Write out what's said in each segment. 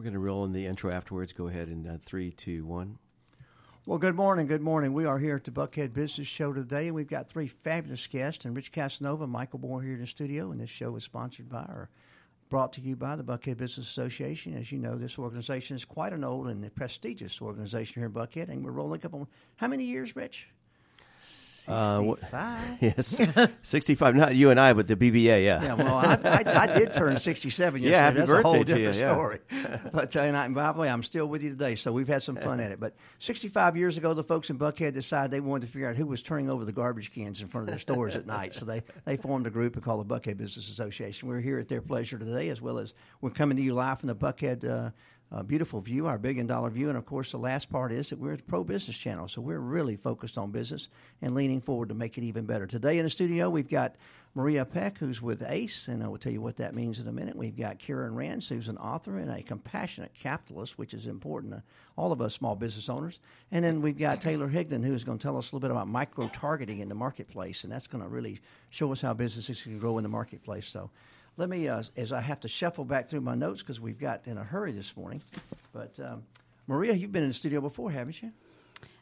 We're going to roll in the intro afterwards. Go ahead in uh, three, two, one. Well, good morning. Good morning. We are here at the Buckhead Business Show today, and we've got three fabulous guests, and Rich Casanova, Michael Moore here in the studio, and this show is sponsored by or brought to you by the Buckhead Business Association. As you know, this organization is quite an old and prestigious organization here in Buckhead, and we're rolling up on how many years, Rich? Uh, wh- 65. yes, sixty-five. Not you and I, but the BBA. Yeah. Yeah, well, I, I, I did turn 67 yesterday. Yeah, happy That's a whole birthday to you, different yeah. story. But, uh, and, I, and by the way, I'm still with you today, so we've had some fun at it. But 65 years ago, the folks in Buckhead decided they wanted to figure out who was turning over the garbage cans in front of their stores at night. So they, they formed a group called the Buckhead Business Association. We're here at their pleasure today, as well as we're coming to you live from the Buckhead uh, uh, beautiful view, our billion dollar view. And of course, the last part is that we're a pro business channel. So we're really focused on business and leaning forward to make it even better. Today in the studio, we've got Maria Peck, who's with ACE, and I will tell you what that means in a minute. We've got Karen Rands, who's an author and a compassionate capitalist, which is important to all of us small business owners. And then we've got Taylor Higdon, who's going to tell us a little bit about micro targeting in the marketplace, and that's going to really show us how businesses can grow in the marketplace. So let me, uh, as I have to shuffle back through my notes because we've got in a hurry this morning. But um, Maria, you've been in the studio before, haven't you?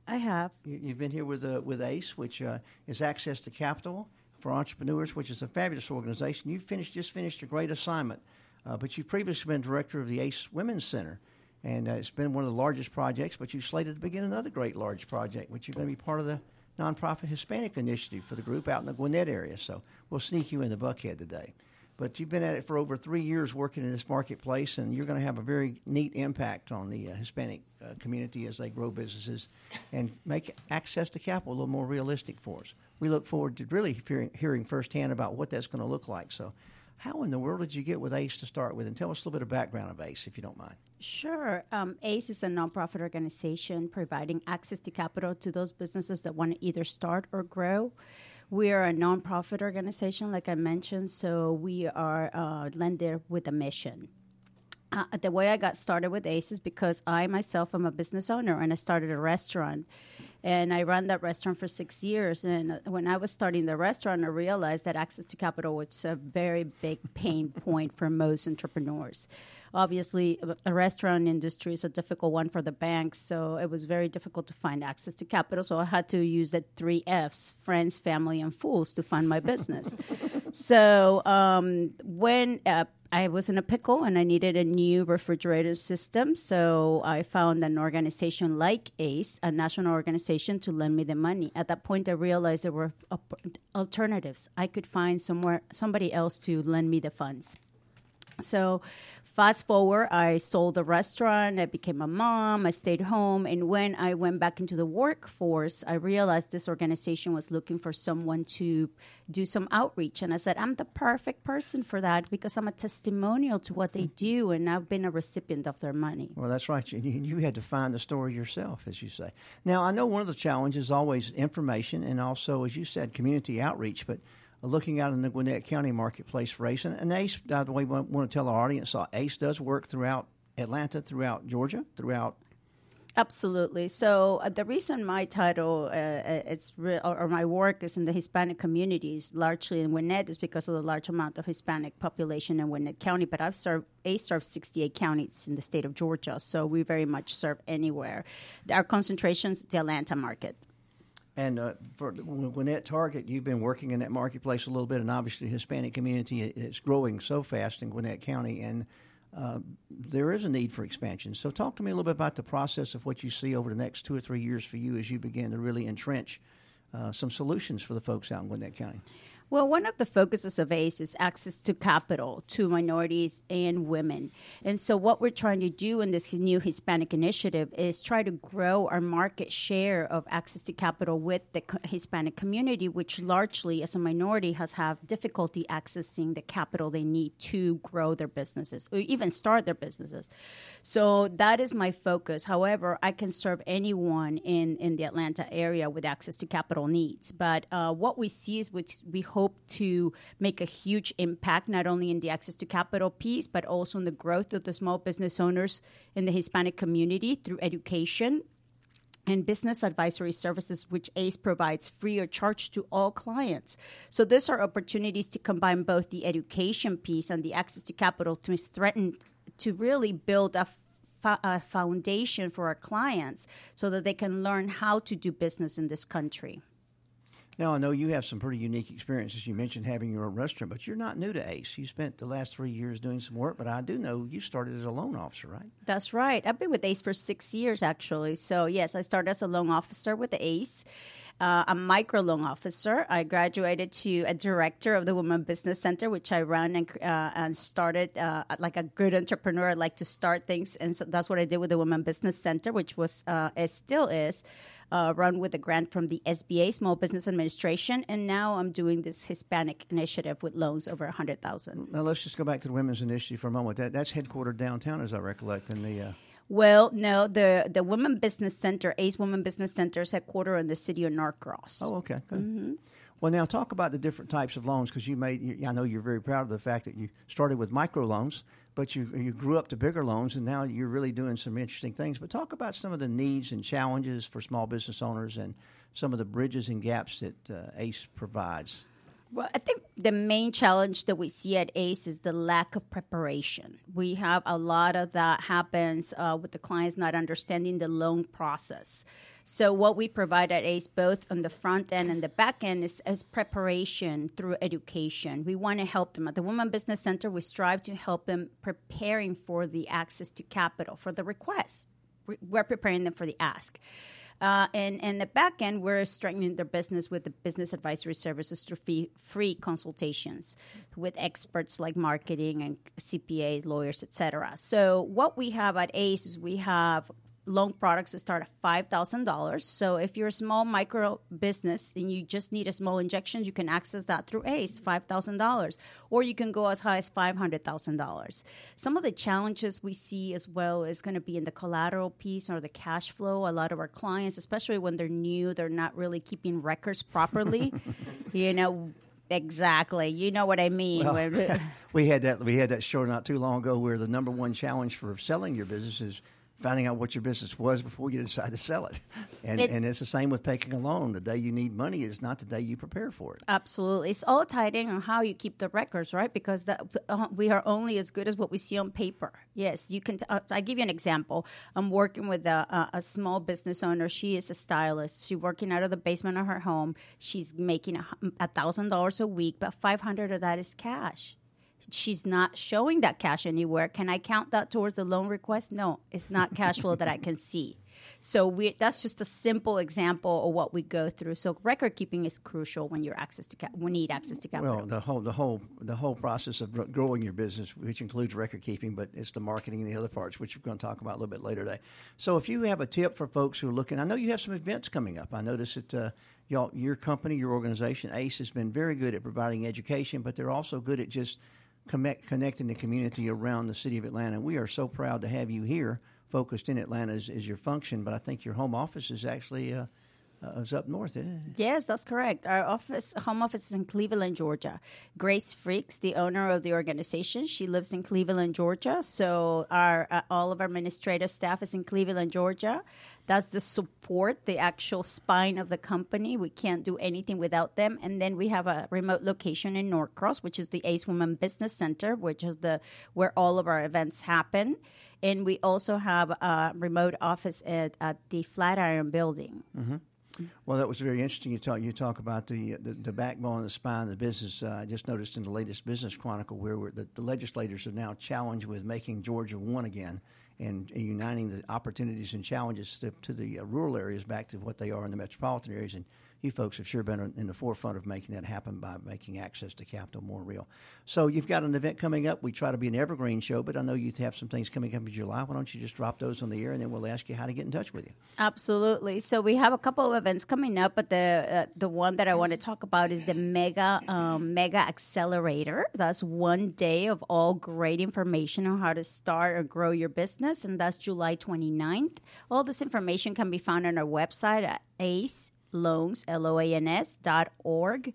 I have. You- You've been here with uh, with ACE, which uh, is Access to Capital for Entrepreneurs, which is a fabulous organization. You finished just finished a great assignment, uh, but you've previously been director of the ACE Women's Center, and uh, it's been one of the largest projects. But you slated to begin another great large project, which you're going to be part of the nonprofit Hispanic initiative for the group out in the Gwinnett area. So we'll sneak you in the Buckhead today. But you've been at it for over three years working in this marketplace, and you're going to have a very neat impact on the uh, Hispanic uh, community as they grow businesses and make access to capital a little more realistic for us. We look forward to really hearing, hearing firsthand about what that's going to look like. So, how in the world did you get with ACE to start with? And tell us a little bit of background of ACE, if you don't mind. Sure. Um, ACE is a nonprofit organization providing access to capital to those businesses that want to either start or grow. We are a nonprofit organization, like I mentioned, so we are a lender with a mission. Uh, the way I got started with ACE is because I myself am a business owner and I started a restaurant. And I ran that restaurant for six years. And uh, when I was starting the restaurant, I realized that access to capital was a very big pain point for most entrepreneurs. Obviously, a- restaurant industry is a difficult one for the banks, so it was very difficult to find access to capital. So I had to use the three F's friends, family, and fools to fund my business. so um, when uh, I was in a pickle and I needed a new refrigerator system. So I found an organization like ACE, a national organization, to lend me the money. At that point, I realized there were alternatives. I could find somewhere somebody else to lend me the funds. So, fast forward, I sold the restaurant. I became a mom. I stayed home. And when I went back into the workforce, I realized this organization was looking for someone to do some outreach. And I said, I'm the perfect person for that because I'm a testimonial to what they mm. do. And I've been a recipient of their money. Well, that's right. You, you had to find the story yourself, as you say. Now, I know one of the challenges is always information and also, as you said, community outreach, but looking out in the Gwinnett County marketplace for ACE, and, and ACE, by the way, we want to tell our audience, uh, ACE does work throughout Atlanta, throughout Georgia, throughout Absolutely. So uh, the reason my title, uh, uh, it's re- or, or my work is in the Hispanic communities, largely in Gwinnett, is because of the large amount of Hispanic population in Gwinnett County. But I've served, ACE serves 68 counties in the state of Georgia, so we very much serve anywhere. Our concentrations, the Atlanta market. And uh, for Gwinnett Target, you've been working in that marketplace a little bit, and obviously the Hispanic community is growing so fast in Gwinnett County, and uh, there is a need for expansion. So, talk to me a little bit about the process of what you see over the next two or three years for you as you begin to really entrench uh, some solutions for the folks out in Gwinnett County. Well, one of the focuses of ACE is access to capital to minorities and women. And so, what we're trying to do in this new Hispanic initiative is try to grow our market share of access to capital with the Hispanic community, which largely, as a minority, has have difficulty accessing the capital they need to grow their businesses or even start their businesses. So, that is my focus. However, I can serve anyone in, in the Atlanta area with access to capital needs. But uh, what we see is we hope to make a huge impact not only in the access to capital piece, but also in the growth of the small business owners in the Hispanic community through education and business advisory services, which ACE provides free or charge to all clients. So these are opportunities to combine both the education piece and the access to capital to threaten to really build a a foundation for our clients so that they can learn how to do business in this country. Now, I know you have some pretty unique experiences. You mentioned having your own restaurant, but you're not new to ACE. You spent the last three years doing some work, but I do know you started as a loan officer, right? That's right. I've been with ACE for six years, actually. So, yes, I started as a loan officer with ACE. Uh, a micro loan officer. I graduated to a director of the Women Business Center, which I run and, uh, and started uh, like a good entrepreneur. I like to start things, and so that's what I did with the Women Business Center, which was uh, it still is. Uh, run with a grant from the SBA, Small Business Administration, and now I'm doing this Hispanic initiative with loans over a hundred thousand. Now let's just go back to the Women's Initiative for a moment. That, that's headquartered downtown, as I recollect, in the. Uh... Well, no, the the Women Business Center, ACE Women Business Center, is headquartered in the city of Norcross. Oh, okay, good. Mm-hmm. Well, now talk about the different types of loans because you made. You, I know you're very proud of the fact that you started with micro loans, but you you grew up to bigger loans, and now you're really doing some interesting things. But talk about some of the needs and challenges for small business owners, and some of the bridges and gaps that uh, ACE provides. Well, I think the main challenge that we see at ACE is the lack of preparation. We have a lot of that happens uh, with the clients not understanding the loan process. So what we provide at ACE, both on the front end and the back end, is, is preparation through education. We want to help them. At the Women Business Center, we strive to help them preparing for the access to capital, for the request. We're preparing them for the ask. Uh, and in the back end, we're strengthening their business with the business advisory services through free, free consultations with experts like marketing and CPAs, lawyers, etc. So what we have at ACE is we have loan products that start at $5,000. So if you're a small micro business and you just need a small injection, you can access that through ACE, $5,000. Or you can go as high as $500,000. Some of the challenges we see as well is going to be in the collateral piece or the cash flow. A lot of our clients, especially when they're new, they're not really keeping records properly. you know, Exactly. You know what I mean. Well, we had that we had that show not too long ago where the number one challenge for selling your business is finding out what your business was before you decide to sell it. And, it, and it's the same with taking a loan. The day you need money is not the day you prepare for it. Absolutely. It's all tied in on how you keep the records, right? Because that, uh, we are only as good as what we see on paper. Yes, you can. T- uh, I give you an example. I'm working with a, a, a, small business owner. She is a stylist. She's working out of the basement of her home. She's making a $1,000 a week, but 500 of that is cash she's not showing that cash anywhere. Can I count that towards the loan request? No, it's not cash flow that I can see. So we, that's just a simple example of what we go through. So record keeping is crucial when you're access to when you need access to capital. Well, the whole the whole the whole process of growing your business, which includes record keeping, but it's the marketing and the other parts, which we're going to talk about a little bit later today. So if you have a tip for folks who are looking, I know you have some events coming up. I notice that. Uh, y'all, your company, your organization, ACE, has been very good at providing education, but they're also good at just connect, connecting the community around the city of Atlanta. We are so proud to have you here, focused in Atlanta is, as your function. But I think your home office is actually uh, uh, is up north, isn't it? Yes, that's correct. Our office, home office, is in Cleveland, Georgia. Grace Fricks, the owner of the organization, she lives in Cleveland, Georgia. So our uh, all of our administrative staff is in Cleveland, Georgia. That's the support, the actual spine of the company. We can't do anything without them. And then we have a remote location in Norcross, which is the Ace Women Business Center, which is the where all of our events happen. And we also have a remote office at, at the Flatiron Building. Mm-hmm. Well, that was very interesting. You talk you talk about the the, the backbone, the spine of the business. Uh, I just noticed in the latest Business Chronicle where the, the legislators are now challenged with making Georgia one again and uniting the opportunities and challenges to, to the uh, rural areas back to what they are in the metropolitan areas. And you folks have sure been in the forefront of making that happen by making access to capital more real. So you've got an event coming up. We try to be an evergreen show, but I know you have some things coming up in July. Why don't you just drop those on the air, and then we'll ask you how to get in touch with you. Absolutely. So we have a couple of events coming up, but the uh, the one that I want to talk about is the Mega um, Mega Accelerator. That's one day of all great information on how to start or grow your business, and that's July 29th. All this information can be found on our website at ACE loans, L-O-A-N-S dot org.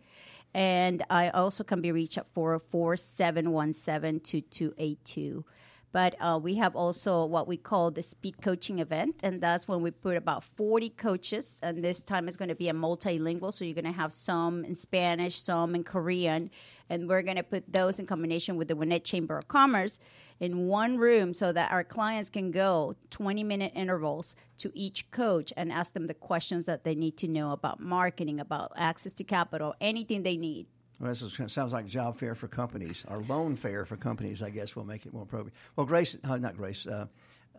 And I also can be reached at 404 717 2282. But uh, we have also what we call the speed coaching event, and that's when we put about 40 coaches. And this time it's going to be a multilingual, so you're going to have some in Spanish, some in Korean, and we're going to put those in combination with the Gwinnett Chamber of Commerce in one room so that our clients can go 20 minute intervals to each coach and ask them the questions that they need to know about marketing, about access to capital, anything they need. Well, this is, sounds like job fair for companies, or loan fair for companies. I guess will make it more appropriate. Well, Grace, uh, not Grace, uh,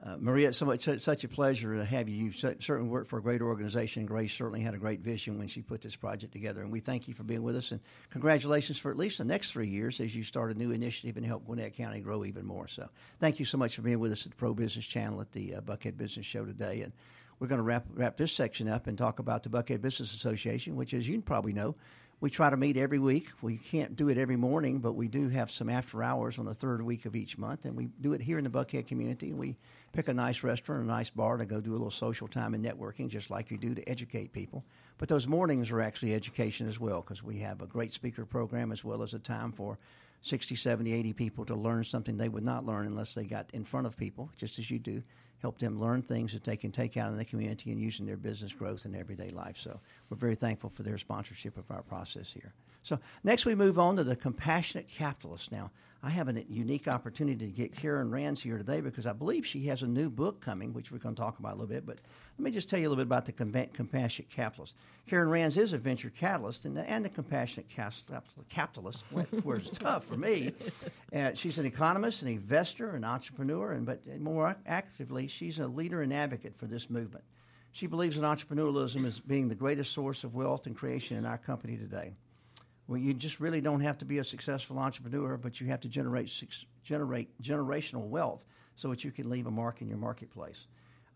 uh, Maria, it's so much, such a pleasure to have you. You've certainly worked for a great organization. Grace certainly had a great vision when she put this project together, and we thank you for being with us. And congratulations for at least the next three years as you start a new initiative and help Gwinnett County grow even more. So, thank you so much for being with us at the Pro Business Channel at the uh, Buckhead Business Show today. And we're going to wrap wrap this section up and talk about the Buckhead Business Association, which, as you probably know, we try to meet every week. We can't do it every morning, but we do have some after hours on the third week of each month, and we do it here in the Buckhead community. We pick a nice restaurant, a nice bar to go do a little social time and networking, just like you do to educate people. But those mornings are actually education as well, because we have a great speaker program as well as a time for 60, 70, 80 people to learn something they would not learn unless they got in front of people, just as you do help them learn things that they can take out in the community and use in their business growth and everyday life. So we're very thankful for their sponsorship of our process here. So next we move on to the compassionate capitalist. Now, I have a unique opportunity to get Karen Rands here today because I believe she has a new book coming, which we're going to talk about a little bit. But let me just tell you a little bit about the compassionate capitalist. Karen Rands is a venture catalyst and the, and the compassionate capitalist. Word's tough for me. Uh, she's an economist, an investor, an entrepreneur, and but more actively, she's a leader and advocate for this movement. She believes in entrepreneurialism as being the greatest source of wealth and creation in our company today. Well, you just really don't have to be a successful entrepreneur, but you have to generate generate generational wealth so that you can leave a mark in your marketplace.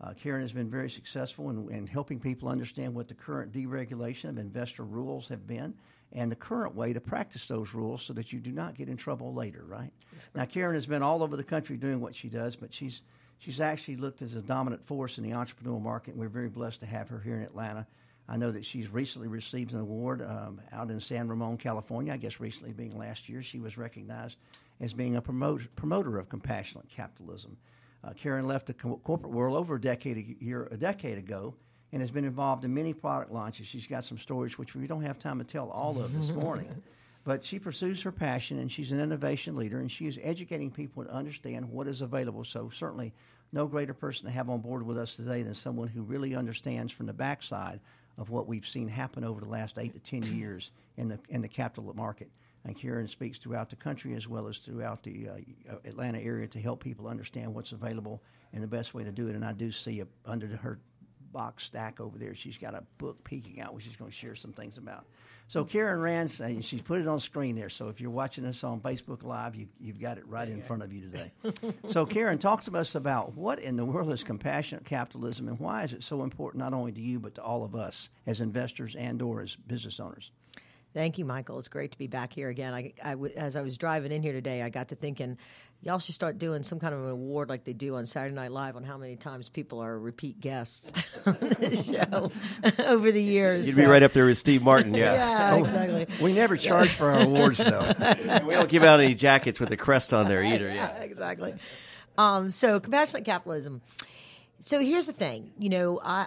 Uh, Karen has been very successful in, in, helping people understand what the current deregulation of investor rules have been and the current way to practice those rules so that you do not get in trouble later, right? Now, Karen has been all over the country doing what she does, but she's, she's actually looked as a dominant force in the entrepreneurial market, and we're very blessed to have her here in Atlanta I know that she's recently received an award um, out in San Ramon, California. I guess recently being last year, she was recognized as being a promoter, promoter of compassionate capitalism. Uh, Karen left the co- corporate world over a decade a, year, a decade ago and has been involved in many product launches. She's got some stories which we don't have time to tell all of this morning. But she pursues her passion and she's an innovation leader and she is educating people to understand what is available. So, certainly, no greater person to have on board with us today than someone who really understands from the backside of what we've seen happen over the last eight to ten years in the in the capital market. And Karen speaks throughout the country as well as throughout the uh, Atlanta area to help people understand what's available and the best way to do it. And I do see a, under her box stack over there, she's got a book peeking out, which she's going to share some things about. So Karen Rands, uh, she's put it on screen there. So if you're watching us on Facebook Live, you, have got it right in front of you today. so Karen, talk to us about what in the world is compassionate capitalism and why is it so important not only to you but to all of us as investors and or as business owners? Thank you, Michael. It's great to be back here again. I, I, as I was driving in here today, I got to thinking, y'all should start doing some kind of an award like they do on Saturday Night Live on how many times people are repeat guests on the show over the years. You'd so. be right up there with Steve Martin, yeah. yeah, exactly. we never charge for our awards, though. we don't give out any jackets with the crest on there either. Yeah, yeah exactly. Um, so, compassionate capitalism. So here's the thing, you know, I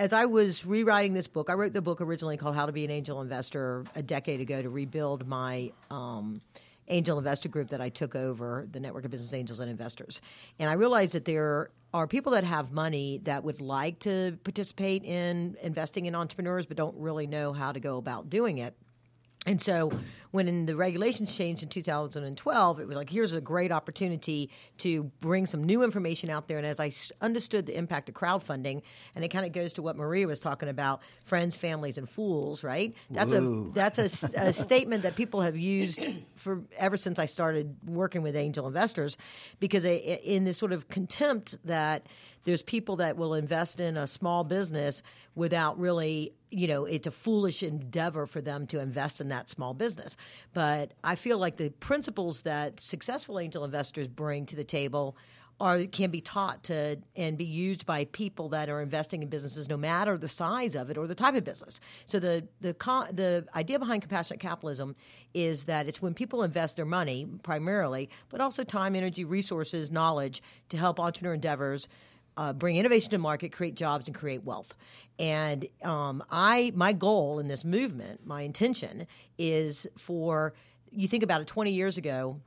as I was rewriting this book, I wrote the book originally called How to Be an Angel Investor a decade ago to rebuild my um, angel investor group that I took over, the Network of Business Angels and Investors. And I realized that there are people that have money that would like to participate in investing in entrepreneurs but don't really know how to go about doing it. And so when the regulations changed in 2012, it was like, here's a great opportunity to bring some new information out there. And as I understood the impact of crowdfunding, and it kind of goes to what Maria was talking about friends, families, and fools, right? That's a that's a, a statement that people have used for ever since I started working with angel investors because in this sort of contempt that there's people that will invest in a small business without really you know it's a foolish endeavor for them to invest in that small business but i feel like the principles that successful angel investors bring to the table are can be taught to and be used by people that are investing in businesses, no matter the size of it or the type of business. So the the the idea behind compassionate capitalism is that it's when people invest their money primarily, but also time, energy, resources, knowledge to help entrepreneur endeavors. Uh, bring innovation to market, create jobs, and create wealth. And um, I, my goal in this movement, my intention is for you think about it. Twenty years ago,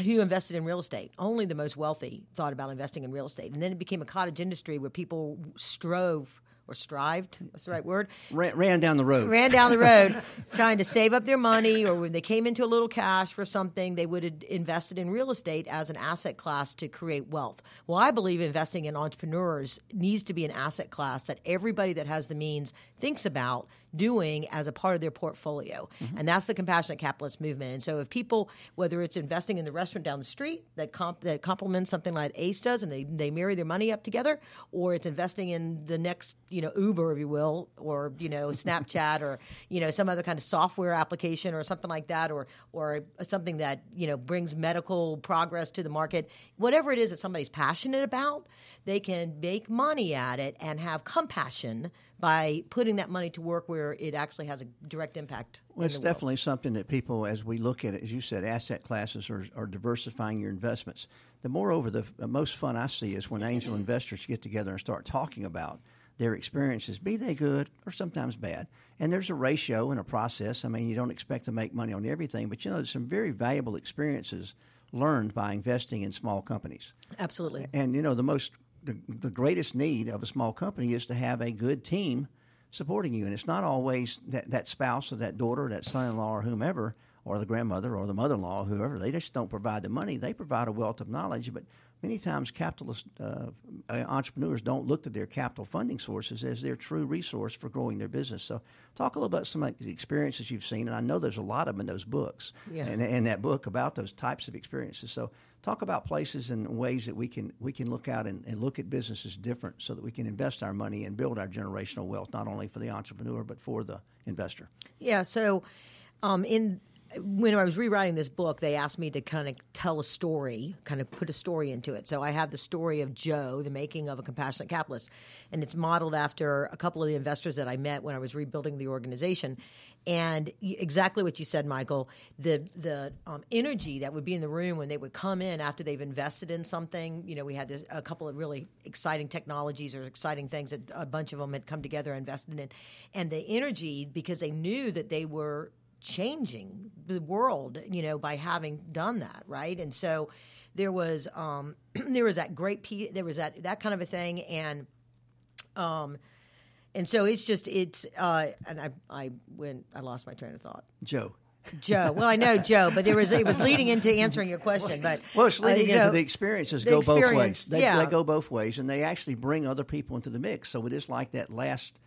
who invested in real estate. Only the most wealthy thought about investing in real estate. And then it became a cottage industry where people strove or strived, what's the right word? Ran, ran down the road. Ran down the road trying to save up their money, or when they came into a little cash for something, they would have invested in real estate as an asset class to create wealth. Well, I believe investing in entrepreneurs needs to be an asset class that everybody that has the means thinks about doing as a part of their portfolio. Mm-hmm. And that's the compassionate capitalist movement. And so if people, whether it's investing in the restaurant down the street that comp- that complements something like Ace does and they, they marry their money up together, or it's investing in the next, you know, Uber, if you will, or, you know, Snapchat or, you know, some other kind of software application or something like that, or or something that, you know, brings medical progress to the market, whatever it is that somebody's passionate about, they can make money at it and have compassion by putting that money to work where it actually has a direct impact. Well, it's definitely something that people, as we look at it, as you said, asset classes are, are diversifying your investments. The moreover, the, the most fun I see is when angel investors get together and start talking about their experiences, be they good or sometimes bad. And there's a ratio and a process. I mean, you don't expect to make money on everything, but you know, there's some very valuable experiences learned by investing in small companies. Absolutely. And you know, the most the, the greatest need of a small company is to have a good team supporting you. And it's not always that, that spouse or that daughter or that son in law or whomever or the grandmother or the mother in law, whoever. They just don't provide the money. They provide a wealth of knowledge. But many times, capitalist uh, uh, entrepreneurs don't look to their capital funding sources as their true resource for growing their business. So, talk a little about some of the experiences you've seen. And I know there's a lot of them in those books yeah. and, and that book about those types of experiences. So, talk about places and ways that we can we can look out and, and, look at businesses different so that we can invest our money and build our generational wealth not only for the entrepreneur but for the investor yeah so um, in when I was rewriting this book, they asked me to kind of tell a story, kind of put a story into it. So I have the story of Joe, the making of a compassionate capitalist, and it's modeled after a couple of the investors that I met when I was rebuilding the organization. And exactly what you said, Michael, the the um, energy that would be in the room when they would come in after they've invested in something. You know, we had this, a couple of really exciting technologies or exciting things that a bunch of them had come together and invested in, and the energy because they knew that they were changing the world, you know, by having done that, right? And so there was um, there was that great p there was that that kind of a thing, and um, and so it's just it's uh, and I I went I lost my train of thought. Joe. Joe. Well, I know Joe, but there was it was leading into answering your question. But well, it's leading uh, into the experiences the go experience, both ways. They, yeah. they go both ways, and they actually bring other people into the mix. So it is like that last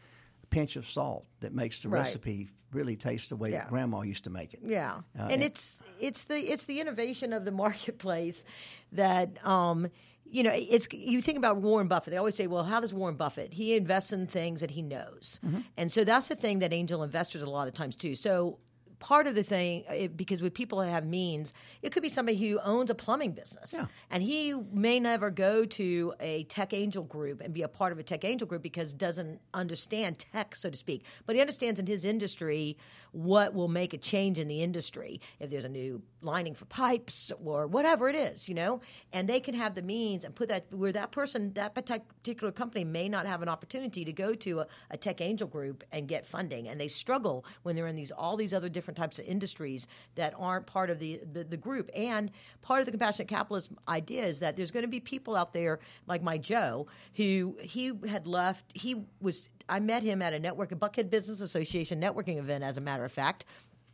pinch of salt that makes the Right. recipe really taste the way Yeah. grandma used to make it. Yeah, Uh, and and- it's it's the it's the innovation of the marketplace that um, you know it's you think about Warren Buffett. They always say, well, how does Warren Buffett? He invests in things that he knows, and so that's the thing that angel investors a lot of times do. So. Part of the thing, uh, it, because with people that have means, it could be somebody who owns a plumbing business, Yeah. and he may never go to a tech angel group and be a part of a tech angel group because doesn't understand tech, so to speak. But he understands in his industry what will make a change in the industry if there's a new lining for pipes or whatever it is, you know. And they can have the means and put that where that person, that particular company may not have an opportunity to go to a, a tech angel group and get funding, and they struggle when they're in these all these other different types of industries that aren't part of the the, the group. And part of the compassionate capitalist idea is that there's going to be people out there like my Joe who he had left. He was I met him at a network, a Buckhead Business Association networking event, as a matter of fact.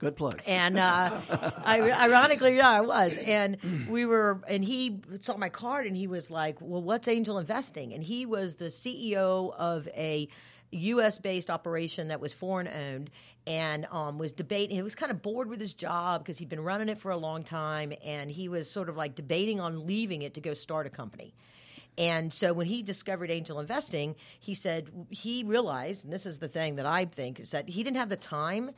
Good plug. And uh, I, ironically, yeah, I was. And we were, and he saw my card and he was like, Well, what's angel investing? And he was the CEO of a U.S. based operation that was foreign owned and um, was debating. He was kind of bored with his job because he'd been running it for a long time. And he was sort of like debating on leaving it to go start a company. And so when he discovered angel investing, he said he realized, and this is the thing that I think, is that he didn't have the time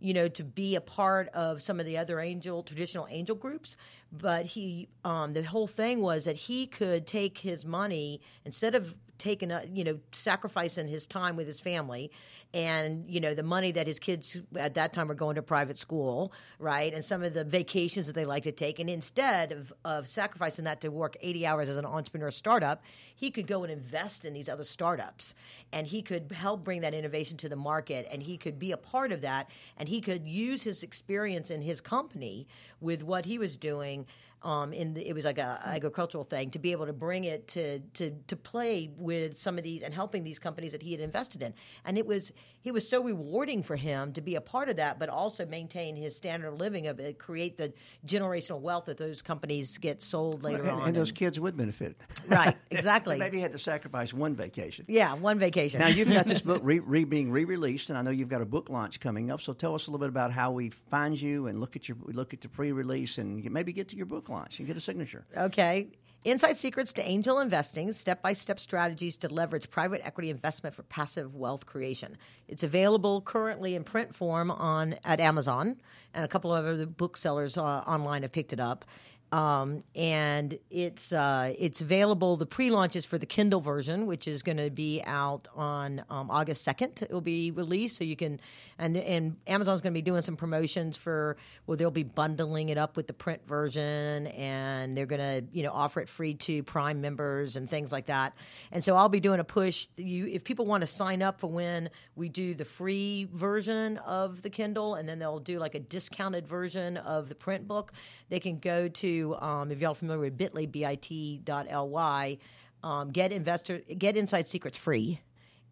you know, to be a part of some of the other angel traditional angel groups. But he, um, the whole thing was that he could take his money instead of taking a you know sacrificing his time with his family and you know the money that his kids at that time were going to private school right and some of the vacations that they like to take. And instead of, of sacrificing that to work 80 hours as an entrepreneur startup he could go and invest in these other startups. And he could help bring that innovation to the market. And he could be a part of that. And he could use his experience in his company with what he was doing um, in the, it was like a agricultural thing to be able to bring it to to to play with some of these and helping these companies that he had invested in, and it was it was so rewarding for him to be a part of that, but also maintain his standard of living of it, create the generational wealth that those companies get sold later and, on, and those kids would benefit. right? Exactly. Maybe he had to sacrifice one vacation. Yeah, one vacation. Now you've got this book re, re, being re-released, and I know you've got a book launch coming up. So tell us a little bit about how we find you and look at your look at the pre-release, and maybe get to your book launch and get a signature. Okay. Inside Secrets to Angel Investing Step by Step Strategies to Leverage Private Equity Investment for Passive Wealth Creation. It's available currently in print form on at Amazon, and a couple of other booksellers uh, online have picked it up. Um, and it's uh, it's available. The pre-launch is for the Kindle version, which is going to be out on um, August second. It will be released, so you can and and Amazon's going to be doing some promotions for well, they'll be bundling it up with the print version, and they're going to you know offer it free to Prime members and things like that. And so I'll be doing a push. You if people want to sign up for when we do the free version of the Kindle, and then they'll do like a discounted version of the print book, they can go to um, if y'all are familiar with Bitly, bit.ly, um, get investor get Inside Secrets free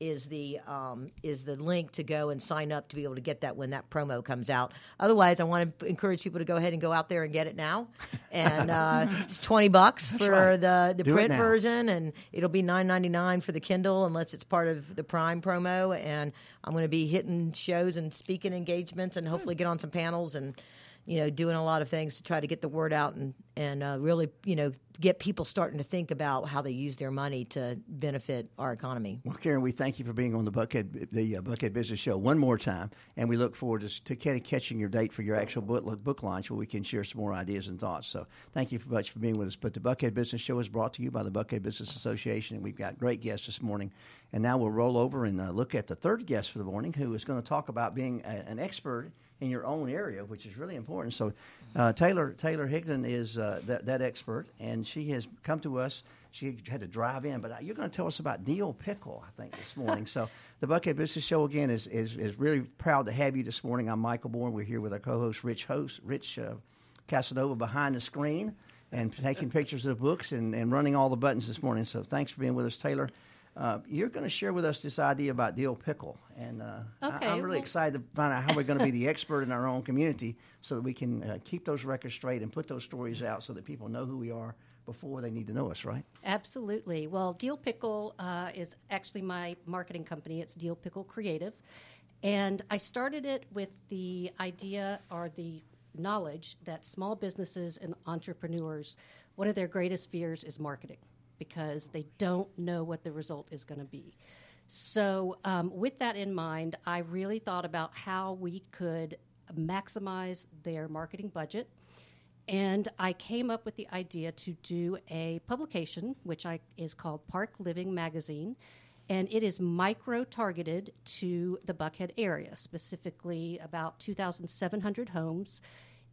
is the um, is the link to go and sign up to be able to get that when that promo comes out. Otherwise, I want to encourage people to go ahead and go out there and get it now. And uh, it's twenty bucks for right. the the Do print version, and it'll be nine ninety nine for the Kindle unless it's part of the Prime promo. And I'm going to be hitting shows and speaking engagements, and hopefully get on some panels and you know, doing a lot of things to try to get the word out and and uh, really, you know, get people starting to think about how they use their money to benefit our economy. Well, Karen, we thank you for being on the Buckhead the uh, Buckhead Business Show one more time, and we look forward to, to catching your date for your actual book, book launch, where we can share some more ideas and thoughts. So, thank you very much for being with us. But the Buckhead Business Show is brought to you by the Buckhead Business Association, and we've got great guests this morning. And now we'll roll over and uh, look at the third guest for the morning, who is going to talk about being a, an expert in your own area, which is really important. So, uh, Taylor Taylor Higdon is uh, that, that expert, and she has come to us. She had to drive in, but uh, you're going to tell us about Deal Pickle, I think, this morning. so, the Buckhead Business Show again is, is is really proud to have you this morning. I'm Michael Bourne. We're here with our co-host Rich Host Rich uh, Casanova behind the screen and taking pictures of the books and, and running all the buttons this morning. So, thanks for being with us, Taylor. Uh, you're going to share with us this idea about dill pickle, and uh, Okay, I, am really well- excited to find out how we're going to be the expert in our own community, so that we can uh, keep those records straight and put those stories out, so that people know who we are before they need to know us. Right? Absolutely. Well, Deal Pickle uh, is actually my marketing company. It's Deal Pickle Creative. And I started it with the idea or the knowledge that small businesses and entrepreneurs, one of their greatest fears is marketing because they don't know what the result is going to be. So, um, with that in mind, I really thought about how we could maximize their marketing budget. And I came up with the idea to do a publication, which I, is called Park Living Magazine. And it is micro targeted to the Buckhead area, specifically about 2,700 homes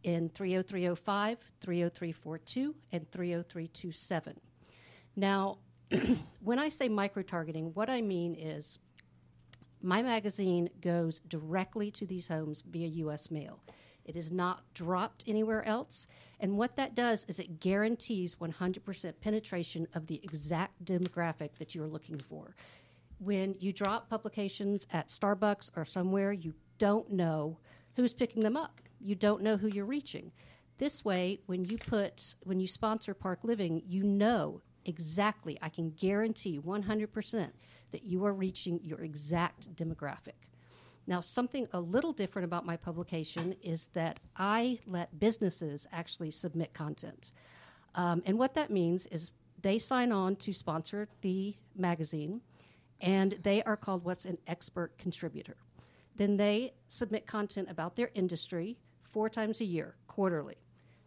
in 30305, 30342, and 30327. Now, when I say micro targeting, what I mean is my magazine goes directly to these homes via U.S. mail. It is not dropped anywhere else. And what that does is it guarantees 100% penetration of the exact demographic that you're looking for. When you drop publications at Starbucks or somewhere, you don't know who's picking them up. You don't know who you're reaching. This way, when you put when you sponsor Park Living, you know exactly. I can guarantee 100% that you are reaching your exact demographic. Now, something a little different about my publication is that I let businesses actually submit content. Um, and what that means is they sign on to sponsor the magazine, and they are called what's an expert contributor. Then they submit content about their industry four times a year, quarterly.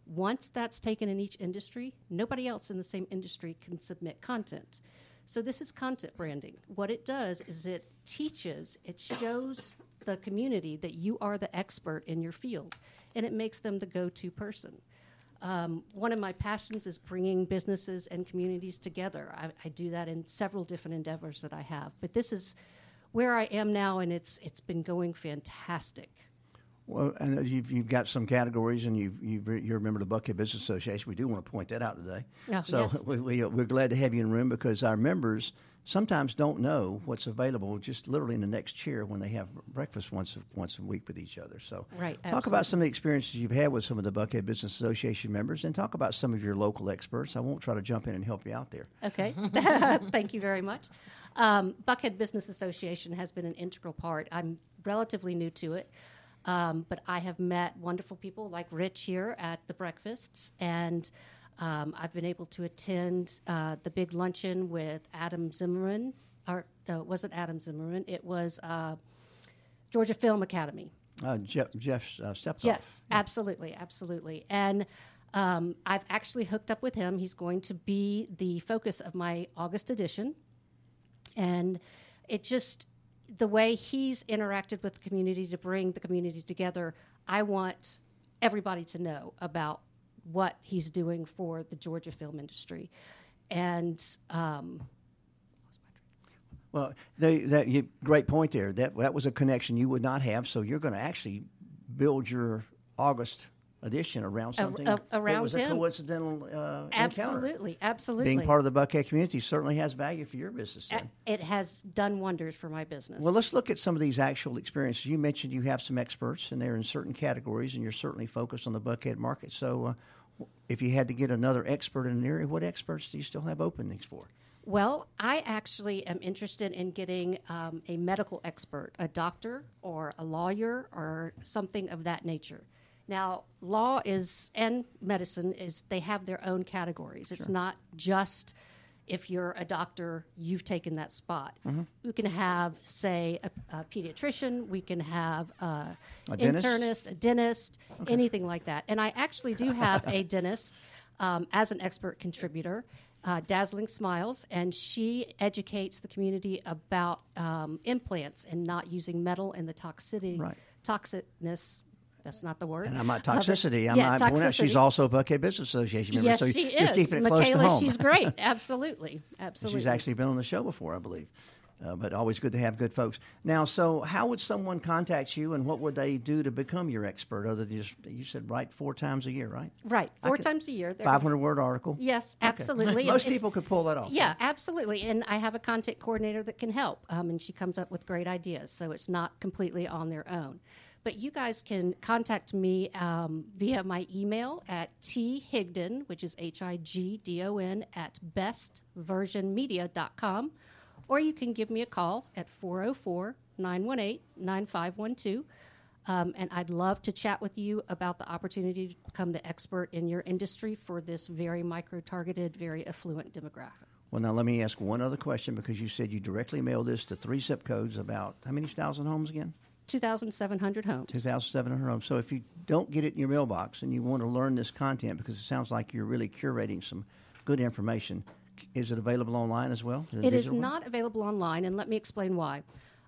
Once that's taken in each industry, nobody else in the same industry can submit content. So this is content branding. What it does is it teaches, it shows the community that you are the expert in your field, and it makes them the go-to person. Um, one of my passions is bringing businesses and communities together. I, I do that in several different endeavors that I have, but this is where I am now, and it's it's been going fantastic. Well, and you've, you've got some categories, and you've, you've, you're a member of the Buckhead Business Association. We do want to point that out today. Oh, so yes. we, we, we're glad to have you in the room because our members sometimes don't know what's available just literally in the next chair when they have breakfast once a, once a week with each other. So Right, talk about some of the experiences you've had with some of the Buckhead Business Association members, and talk about some of your local experts. I won't try to jump in and help you out there. Okay, thank you very much. Um, Buckhead Business Association has been an integral part. I'm relatively new to it, um, but I have met wonderful people like Rich here at the breakfasts, and um, I've been able to attend uh, the big luncheon with Adam Zimmerman. Or no, it wasn't Adam Zimmerman. It was uh, Georgia Film Academy. Uh, Jeff, Jeff uh. Yes, absolutely, absolutely. And um, I've actually hooked up with him. He's going to be the focus of my August edition. And it just, the way he's interacted with the community to bring the community together, I want everybody to know about what he's doing for the Georgia film industry. And um, Well, they, that you, great point there. That that was a connection you would not have. So you're going to actually build your August edition around something ar- that around was a coincidental uh, encounter. absolutely, absolutely. Being part of the Buckhead community certainly has value for your business. Then. it has done wonders for my business. Well, let's look at some of these actual experiences. You mentioned you have some experts, and they're in certain categories, and you're certainly focused on the Buckhead market. So, uh, if you had to get another expert in an area, what experts do you still have openings for? Well, I actually am interested in getting um, a medical expert, a doctor or a lawyer or something of that nature. Now, law is and medicine is they have their own categories. It's not just if you're a doctor, you've taken that spot. We can have, say, a, a pediatrician. We can have a, A dentist? internist, a dentist, anything like that. And I actually do have a dentist um, as an expert contributor, uh, Dazzling Smiles, and she educates the community about um, implants and not using metal and the toxicity, Right. toxicness. That's not the word. And I'm not toxicity. I'm yeah, not out she's also a Buckhead Business Association member. Yes, so she is. keeping it close Michaela, to home. she's great. Absolutely, absolutely. She's actually been on the show before, I believe. Uh, but always good to have good folks. Now, so how would someone contact you, and what would they do to become your expert? Other than just you said write four times a year, right? right. Four could- times a year. Five hundred word article. Yes, Okay. absolutely. Most people could pull that off. Yeah, absolutely. And I have a content coordinator that can help, um, and she comes up with great ideas. So it's not completely on their own. But you guys can contact me um, via my email at t thigdon, which is H I G D O N, at bestversionmedia.com. Or you can give me a call at 404 918 9512. Um, and I'd love to chat with you about the opportunity to become the expert in your industry for this very micro targeted, very affluent demographic. Well, now let me ask one other question because you said you directly mailed this to three zip codes about how many thousand homes again? 2,700 homes. 2,700 homes. So if you don't get it in your mailbox and you want to learn this content because it sounds like you're really curating some good information, is it available online as well? It is digital way? not available online, and let me explain why.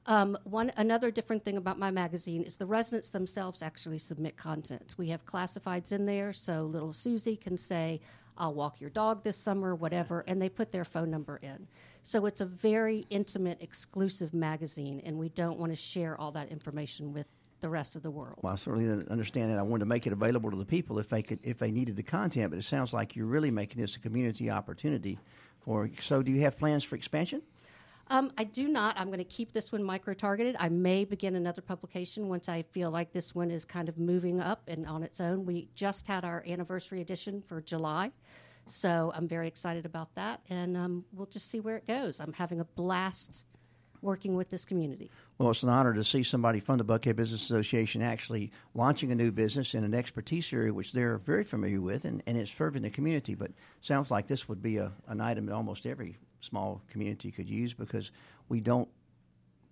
Um, one another different thing about my magazine is the residents themselves actually submit content. We have classifieds in there, so little Susie can say, "I'll walk your dog this summer," whatever, and they put their phone number in. So it's a very intimate, exclusive magazine, and we don't want to share all that information with the rest of the world. Well, I certainly didn't understand it. I wanted to make it available to the people if they could, if they needed the content. But it sounds like you're really making this a community opportunity. For so, do you have plans for expansion? Um, I do not. I'm going to keep this one micro targeted. I may begin another publication once I feel like this one is kind of moving up and on its own. We just had our anniversary edition for July, so I'm very excited about that, and um, we'll just see where it goes. I'm having a blast working with this community. Well, it's an honor to see somebody from the Buckhead Business Association actually launching a new business in an expertise area which they're very familiar with, and, and it's serving the community. But sounds like this would be a, an item that almost every small community could use because we don't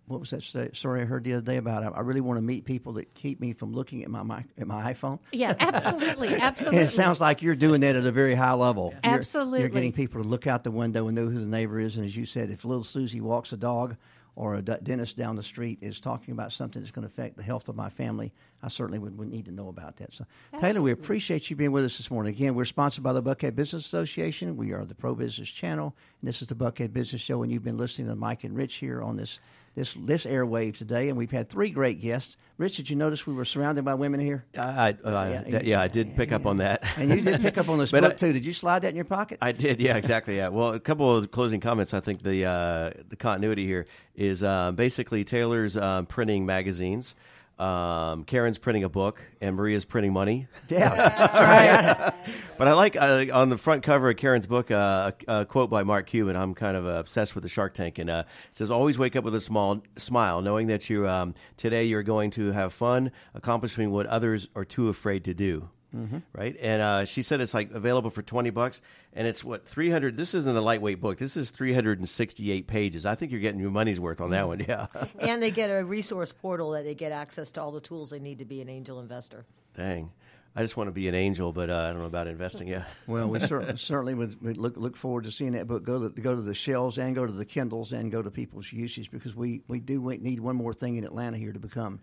what was that story I heard the other day about? I, really want to meet people that keep me from looking at my, my at my iPhone. Yeah, absolutely, absolutely. And it sounds like you're doing that at a very high level. You're- You're, getting people to look out the window and know who the neighbor is. And as you said, if little Susie walks a dog or a dentist down the street is talking about something that's going to affect the health of my family, I certainly would, would need to know about that. So, Taylor, we appreciate you being with us this morning. Again, we're sponsored by the Buckhead Business Association. We are the Pro Business Channel, and this is the Buckhead Business Show. And you've been listening to Mike and Rich here on this this this airwave today, and we've had three great guests. Rich, did you notice we were surrounded by women here? I, uh, Yeah, yeah, yeah, I did pick up on that. And you did pick up on this But book I- too. Did you slide that in your pocket? I did, yeah, exactly, yeah. Well, a couple of closing comments. I think the uh, the continuity here is uh, basically Taylor's um, printing magazines, um, Karen's printing a book, and Maria's printing money. yeah, that's right. But I like uh, on the front cover of Karen's book uh, a, a quote by Mark Cuban. I'm kind of uh, obsessed with the Shark Tank, and uh, it says, "Always wake up with a small smile, knowing that you um, today you're going to have fun, accomplishing what others are too afraid to do." Mm-hmm. Right, and uh, she said it's like available for twenty bucks, and it's what three hundred. This isn't a lightweight book. This is three hundred and sixty-eight pages. I think you're getting your money's worth on that one. Yeah, and they get a resource portal that they get access to all the tools they need to be an angel investor. dang. I just want to be an angel, but uh, I don't know about investing. Yeah. Well, we cer- certainly would, would look look forward to seeing that book go to go to the shelves and go to the Kindles and go to people's uses because we we do need one more thing in Atlanta here to become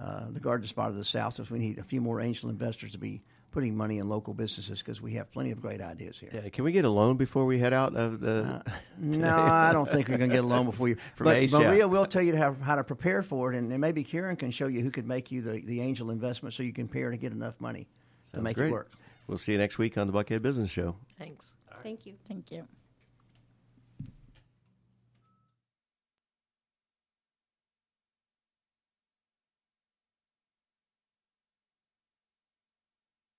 uh, the garden spot of the South. Is we need a few more angel investors to be putting money in local businesses because we have plenty of great ideas here. Yeah, can we get a loan before we head out of the? Uh, No, I don't think we're going to get a loan before you. From but Ace, yeah. Maria will tell you how, how to prepare for it, and, and maybe Karen can show you who could make you the, the angel investment so you can pair to get enough money to make great. it work. We'll see you next week on the Buckhead Business Show. Thanks. Thank you. Thank you.